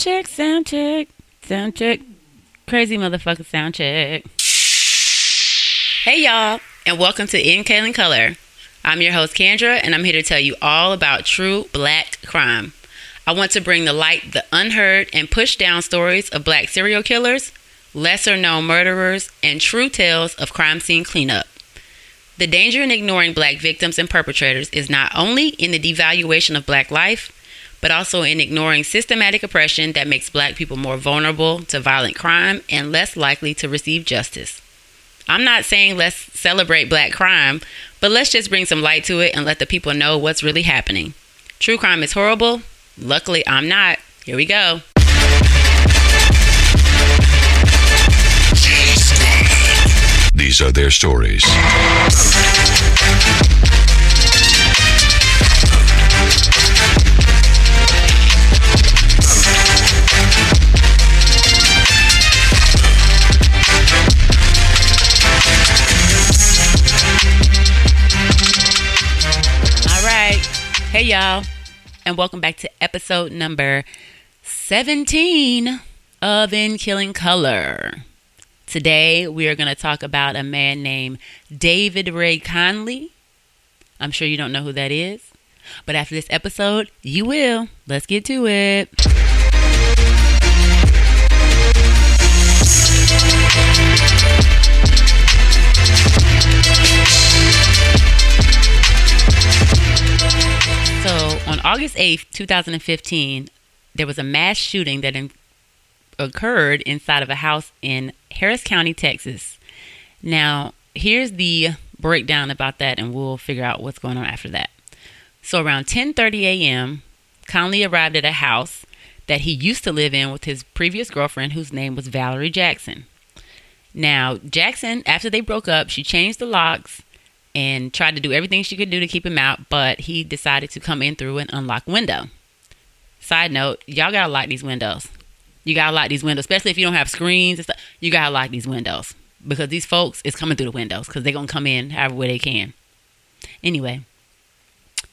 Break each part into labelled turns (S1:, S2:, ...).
S1: Sound check, sound check. Crazy motherfucker sound check. Hey y'all, and welcome to In Killing Color. I'm your host Candra, and I'm here to tell you all about true black crime. I want to bring the light the unheard and push down stories of black serial killers, lesser known murderers, and true tales of crime scene cleanup. The danger in ignoring black victims and perpetrators is not only in the devaluation of black life, but also in ignoring systematic oppression that makes black people more vulnerable to violent crime and less likely to receive justice. I'm not saying let's celebrate black crime, but let's just bring some light to it and let the people know what's really happening. True crime is horrible. Luckily, I'm not. Here we go.
S2: These are their stories.
S1: Hey, y'all. And welcome back to episode number 17 of In Killing Color. Today, we are going to talk about a man named David Ray Conley. I'm sure you don't know who that is, but after this episode, you will. Let's get to it. August 8th, 2015, there was a mass shooting that in- occurred inside of a house in Harris County, Texas. Now, here's the breakdown about that and we'll figure out what's going on after that. So, around 10:30 a.m., Conley arrived at a house that he used to live in with his previous girlfriend whose name was Valerie Jackson. Now, Jackson, after they broke up, she changed the locks and tried to do everything she could do to keep him out, but he decided to come in through an unlocked window. Side note, y'all gotta lock these windows. You gotta lock these windows, especially if you don't have screens and stuff. You gotta lock these windows because these folks is coming through the windows because they're gonna come in however way they can. Anyway,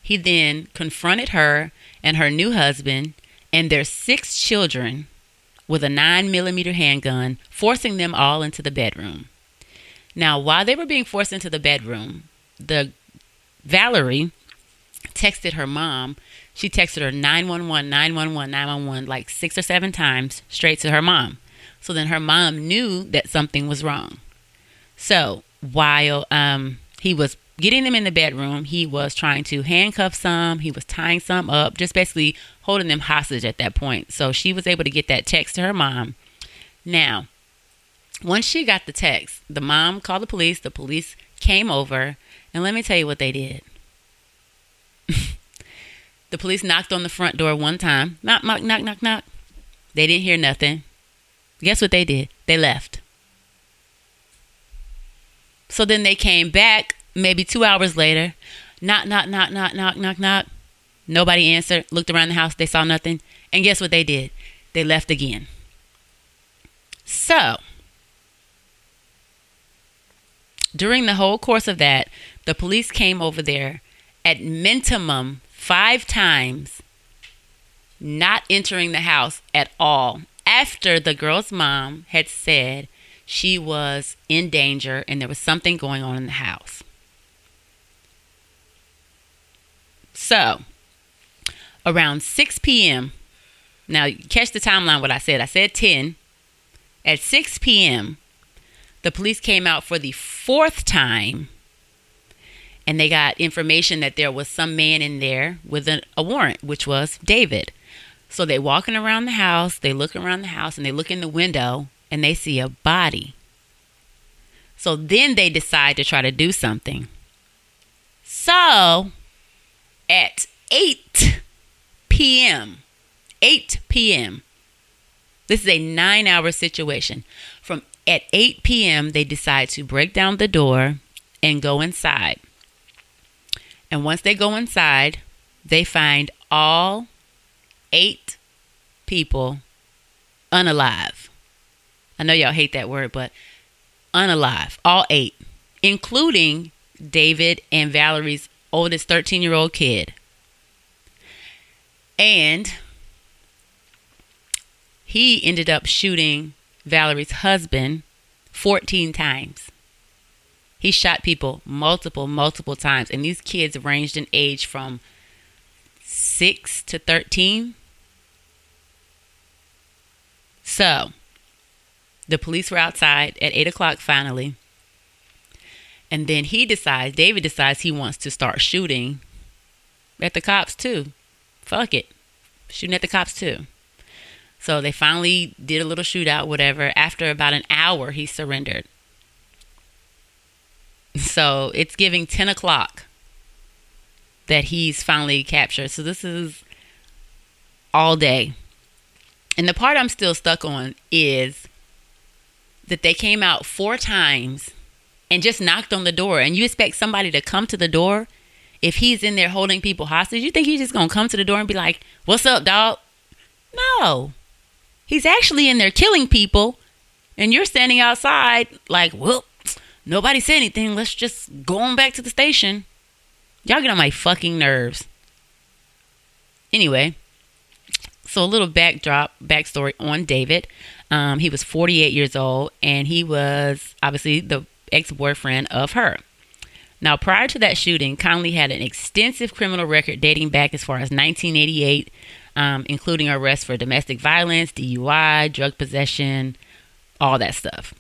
S1: he then confronted her and her new husband and their six children with a nine millimeter handgun, forcing them all into the bedroom. Now, while they were being forced into the bedroom, the Valerie texted her mom. She texted her 911, 911, 911 like six or seven times straight to her mom. So then her mom knew that something was wrong. So while um, he was getting them in the bedroom, he was trying to handcuff some, he was tying some up, just basically holding them hostage at that point. So she was able to get that text to her mom. Now, once she got the text, the mom called the police. The police came over, and let me tell you what they did. the police knocked on the front door one time. Knock, knock, knock, knock, knock. They didn't hear nothing. Guess what they did? They left. So then they came back maybe two hours later. Knock, knock, knock, knock, knock, knock, knock. Nobody answered. Looked around the house. They saw nothing. And guess what they did? They left again. So, during the whole course of that, the police came over there at minimum five times, not entering the house at all after the girl's mom had said she was in danger and there was something going on in the house. So, around 6 p.m., now catch the timeline what I said. I said 10. At 6 p.m., the police came out for the fourth time and they got information that there was some man in there with a, a warrant, which was David. So they walking around the house, they look around the house, and they look in the window and they see a body. So then they decide to try to do something. So at 8 p.m., 8 p.m., This is a nine hour situation. At 8 p.m., they decide to break down the door and go inside. And once they go inside, they find all eight people unalive. I know y'all hate that word, but unalive. All eight, including David and Valerie's oldest 13 year old kid. And he ended up shooting Valerie's husband 14 times. He shot people multiple, multiple times. And these kids ranged in age from 6 to 13. So, the police were outside at 8 o'clock finally. And then he decides, David decides he wants to start shooting at the cops too. Fuck it. Shooting at the cops too. So they finally did a little shootout, whatever. After about an hour, he surrendered. So it's giving 10 o'clock that he's finally captured. So this is all day. And the part I'm still stuck on is that they came out four times and just knocked on the door. And you expect somebody to come to the door if he's in there holding people hostage? You think he's just going to come to the door and be like, What's up, dog? No. He's actually in there killing people. And you're standing outside like, Well, nobody said anything. Let's just go on back to the station. Y'all get on my fucking nerves. Anyway, so a little backdrop, backstory on David. Um, he was 48 years old, and he was obviously the ex-boyfriend of her. Now, prior to that shooting, Conley had an extensive criminal record dating back as far as 1988, um, including arrests for domestic violence, DUI, drug possession, all that stuff.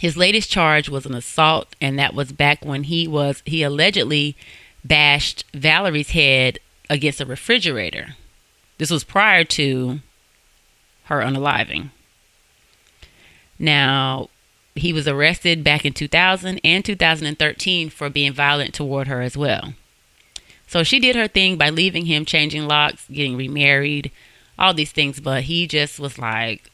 S1: His latest charge was an assault, and that was back when he was he allegedly bashed Valerie's head against a refrigerator. This was prior to her unaliving. Now, he was arrested back in 2000 and 2013 for being violent toward her as well. So she did her thing by leaving him, changing locks, getting remarried, all these things, but he just was like,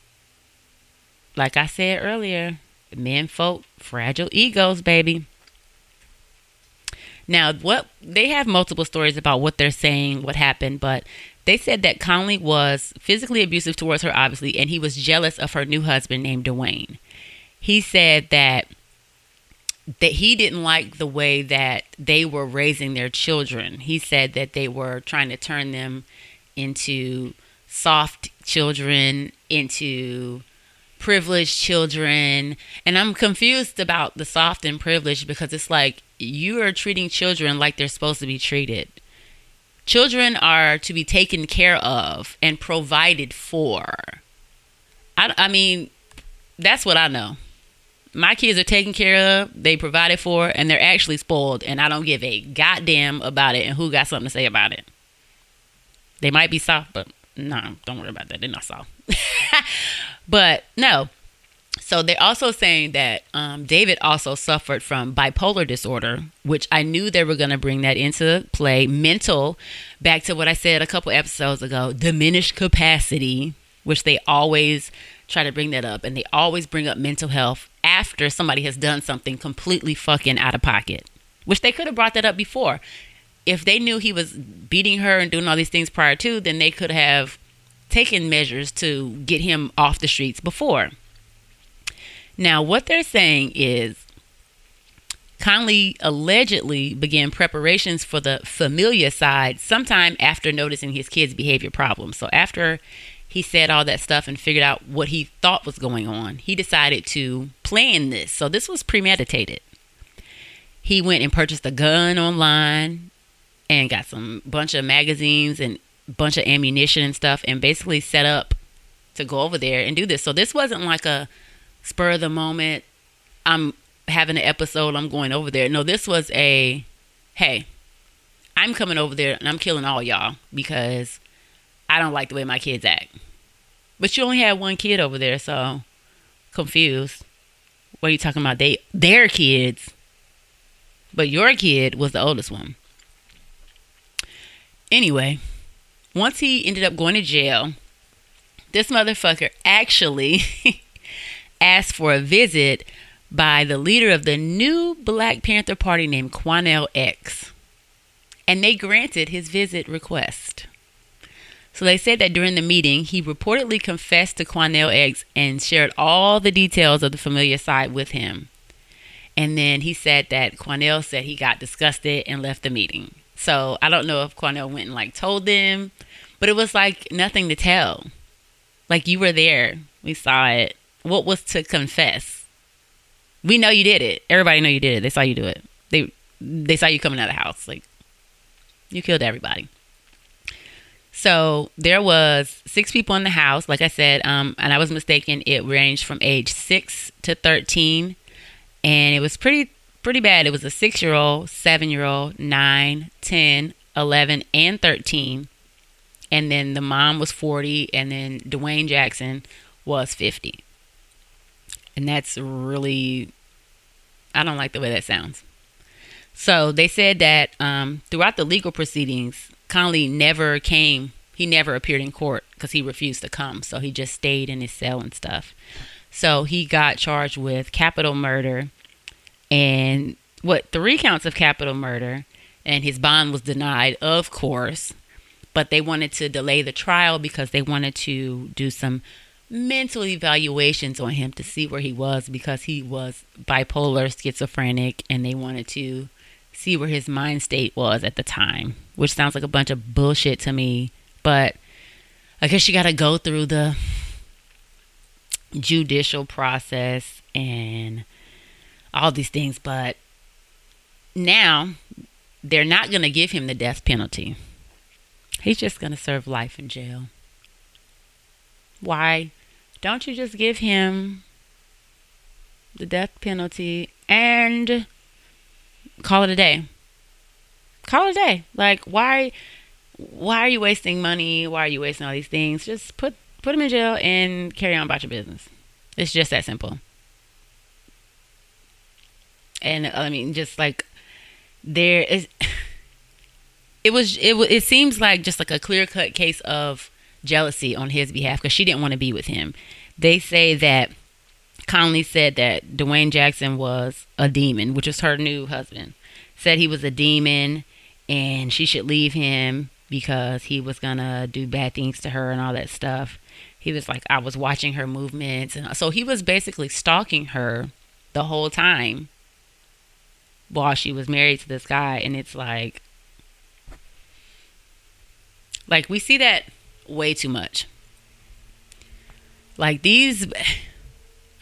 S1: like I said earlier, men folk, fragile egos, baby. Now, what they have multiple stories about what they're saying, what happened, but they said that Conley was physically abusive towards her, obviously, and he was jealous of her new husband named Dwayne. He said that that he didn't like the way that they were raising their children. He said that they were trying to turn them into soft children, into privileged children. And I'm confused about the soft and privileged because it's like you are treating children like they're supposed to be treated. Children are to be taken care of and provided for. I, I mean, that's what I know. My kids are taken care of, they provided for, and they're actually spoiled, and I don't give a goddamn about it and who got something to say about it. They might be soft, but no, don't worry about that. They're not soft. but no. So they're also saying that um, David also suffered from bipolar disorder, which I knew they were going to bring that into play. Mental, back to what I said a couple episodes ago, diminished capacity, which they always try to bring that up. And they always bring up mental health after somebody has done something completely fucking out of pocket, which they could have brought that up before. If they knew he was beating her and doing all these things prior to, then they could have taken measures to get him off the streets before. Now, what they're saying is Conley allegedly began preparations for the familicide sometime after noticing his kid's behavior problems. So, after he said all that stuff and figured out what he thought was going on, he decided to plan this. So, this was premeditated. He went and purchased a gun online and got some bunch of magazines and bunch of ammunition and stuff and basically set up to go over there and do this. So this wasn't like a spur of the moment, I'm having an episode, I'm going over there. No, this was a hey, I'm coming over there and I'm killing all y'all because I don't like the way my kids act. But you only had one kid over there, so confused. What are you talking about? They their kids. But your kid was the oldest one. Anyway, once he ended up going to jail, this motherfucker actually asked for a visit by the leader of the new Black Panther Party named Quanell X. And they granted his visit request. So they said that during the meeting, he reportedly confessed to Quanell X and shared all the details of the familicide with him. And then he said that Quanell said he got disgusted and left the meeting. So I don't know if Quanell went and like told them, but it was like nothing to tell. Like you were there, we saw it. What was to confess? We know you did it. Everybody know you did it. They saw you do it. They they saw you coming out of the house. Like you killed everybody. So there was six people in the house. Like I said, um, and I was mistaken. It ranged from age six to thirteen, and it was pretty pretty bad. It was a six year old, seven year old, nine, 10, 11, and thirteen, and then the mom was forty, and then Dwayne Jackson was fifty, and that's really I don't like the way that sounds. So they said that um, throughout the legal proceedings, Conley never came. He never appeared in court because he refused to come. So he just stayed in his cell and stuff. So he got charged with capital murder and what three counts of capital murder. And his bond was denied, of course. But they wanted to delay the trial because they wanted to do some mental evaluations on him to see where he was because he was bipolar, schizophrenic, and they wanted to see where his mind state was at the time, which sounds like a bunch of bullshit to me. But I guess you got to go through the judicial process and all these things. But now they're not going to give him the death penalty. He's just going to serve life in jail. Why don't you just give him the death penalty and call it a day. Call it a day. Like why why are you wasting money? Why are you wasting all these things? Just put put him in jail and carry on about your business. It's just that simple. And I mean just like there is it was it it seems like just like a clear-cut case of jealousy on his behalf because she didn't want to be with him. They say that Conley said that Dwayne Jackson was a demon, which is her new husband. Said he was a demon and she should leave him because he was gonna do bad things to her and all that stuff. He was like, I was watching her movements, and so he was basically stalking her the whole time while she was married to this guy. And it's like, like we see that way too much. Like these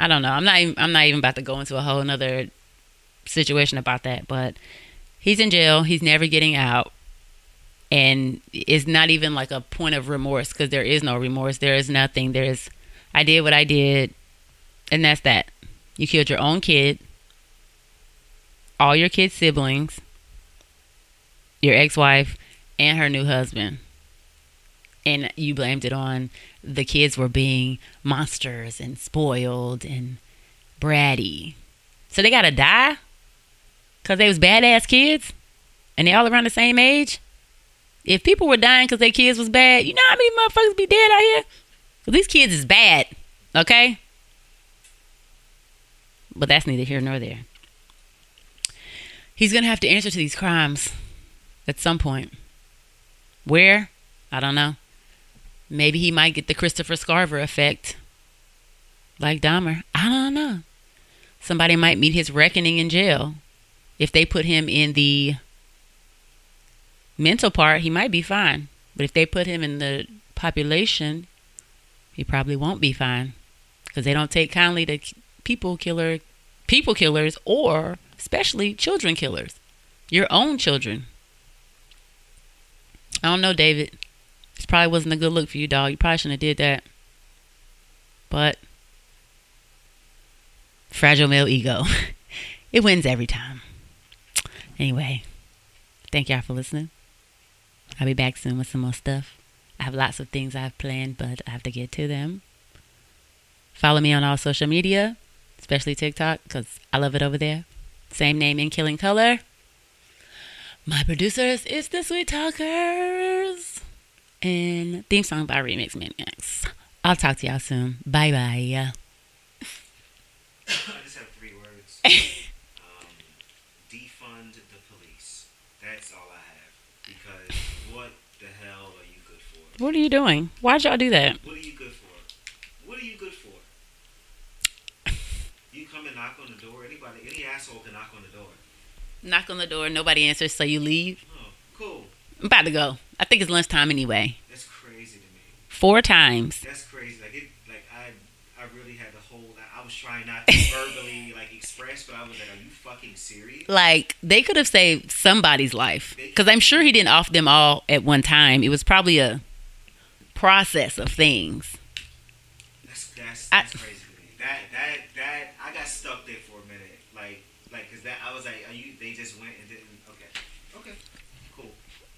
S1: I don't know. I'm not. Even, I'm not even about to go into a whole another situation about that. But he's in jail. He's never getting out, and it's not even like a point of remorse because there is no remorse. There is nothing. There's. I did what I did, and that's that. You killed your own kid, all your kids' siblings, your ex-wife, and her new husband, and you blamed it on the kids were being monsters and spoiled and bratty. So they gotta die? Cause they was badass kids? And they all around the same age? If people were dying because their kids was bad, you know how many motherfuckers be dead out here? Cause these kids is bad, okay? But that's neither here nor there. He's gonna have to answer to these crimes at some point. Where? I don't know. Maybe he might get the Christopher Scarver effect. Like Dahmer. I don't know. Somebody might meet his reckoning in jail. If they put him in the mental part, he might be fine. But if they put him in the population, he probably won't be fine. Because they don't take kindly to people killer people killers or especially children killers. Your own children. I don't know, David. This probably wasn't a good look for you, dog. You probably shouldn't have did that. But fragile male ego. it wins every time. Anyway, thank y'all for listening. I'll be back soon with some more stuff. I have lots of things I've planned, but I have to get to them. Follow me on all social media, especially TikTok, because I love it over there. Same name in Killing Color. My producers is the Sweet Talkers and theme song by Remix Maniacs. I'll talk to y'all soon. Bye bye.
S3: I just have three words. um, defund the police. That's all I have. Because what the hell are you good for?
S1: What are you doing? Why'd y'all do that?
S3: What are you good for? What are you good for? You come and knock on the door. Anybody, any asshole can knock on the door.
S1: Knock on the door, nobody answers, so you leave.
S3: Oh, cool.
S1: I'm about to go. I think it's lunchtime anyway.
S3: That's crazy to me.
S1: Four times.
S3: That's crazy. Like it, like I, I really had to hold. I, I was trying not to verbally like express, but I was like, "Are you fucking serious?"
S1: Like they could have saved somebody's life because I'm sure he didn't off them all at one time. It was probably a process of things.
S3: That's that's,
S1: I-
S3: that's crazy to me. That that that I got stuck